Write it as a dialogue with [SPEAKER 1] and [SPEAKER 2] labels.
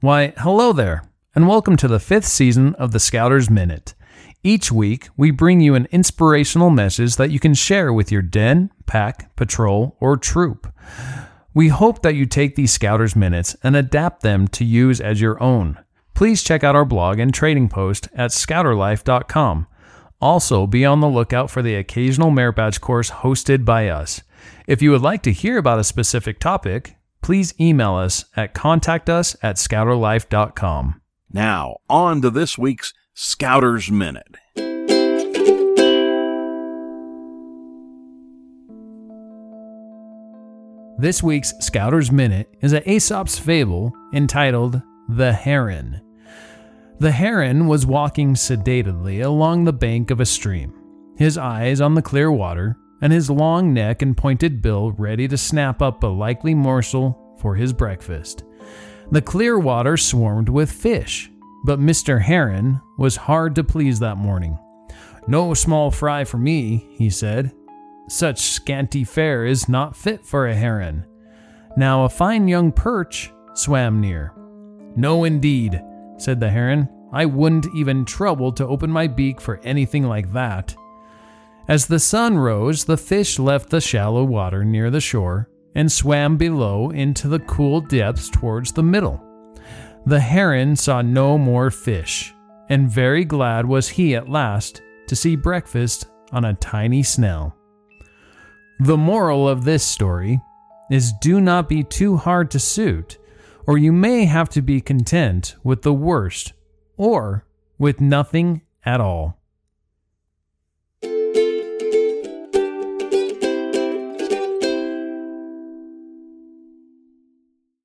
[SPEAKER 1] Why, hello there, and welcome to the fifth season of the Scouters Minute. Each week, we bring you an inspirational message that you can share with your den, pack, patrol, or troop. We hope that you take these Scouters Minutes and adapt them to use as your own. Please check out our blog and trading post at scouterlife.com. Also, be on the lookout for the occasional merit badge course hosted by us. If you would like to hear about a specific topic, please email us at contactus at scouterlife.com.
[SPEAKER 2] Now, on to this week's Scouters Minute.
[SPEAKER 1] This week's Scouters Minute is a Aesop's fable entitled The Heron. The heron was walking sedately along the bank of a stream, his eyes on the clear water, and his long neck and pointed bill ready to snap up a likely morsel for his breakfast. The clear water swarmed with fish, but Mr. Heron was hard to please that morning. No small fry for me, he said. Such scanty fare is not fit for a heron. Now a fine young perch swam near. No, indeed, said the heron. I wouldn't even trouble to open my beak for anything like that. As the sun rose, the fish left the shallow water near the shore and swam below into the cool depths towards the middle. The heron saw no more fish, and very glad was he at last to see breakfast on a tiny snail. The moral of this story is do not be too hard to suit, or you may have to be content with the worst or with nothing at all.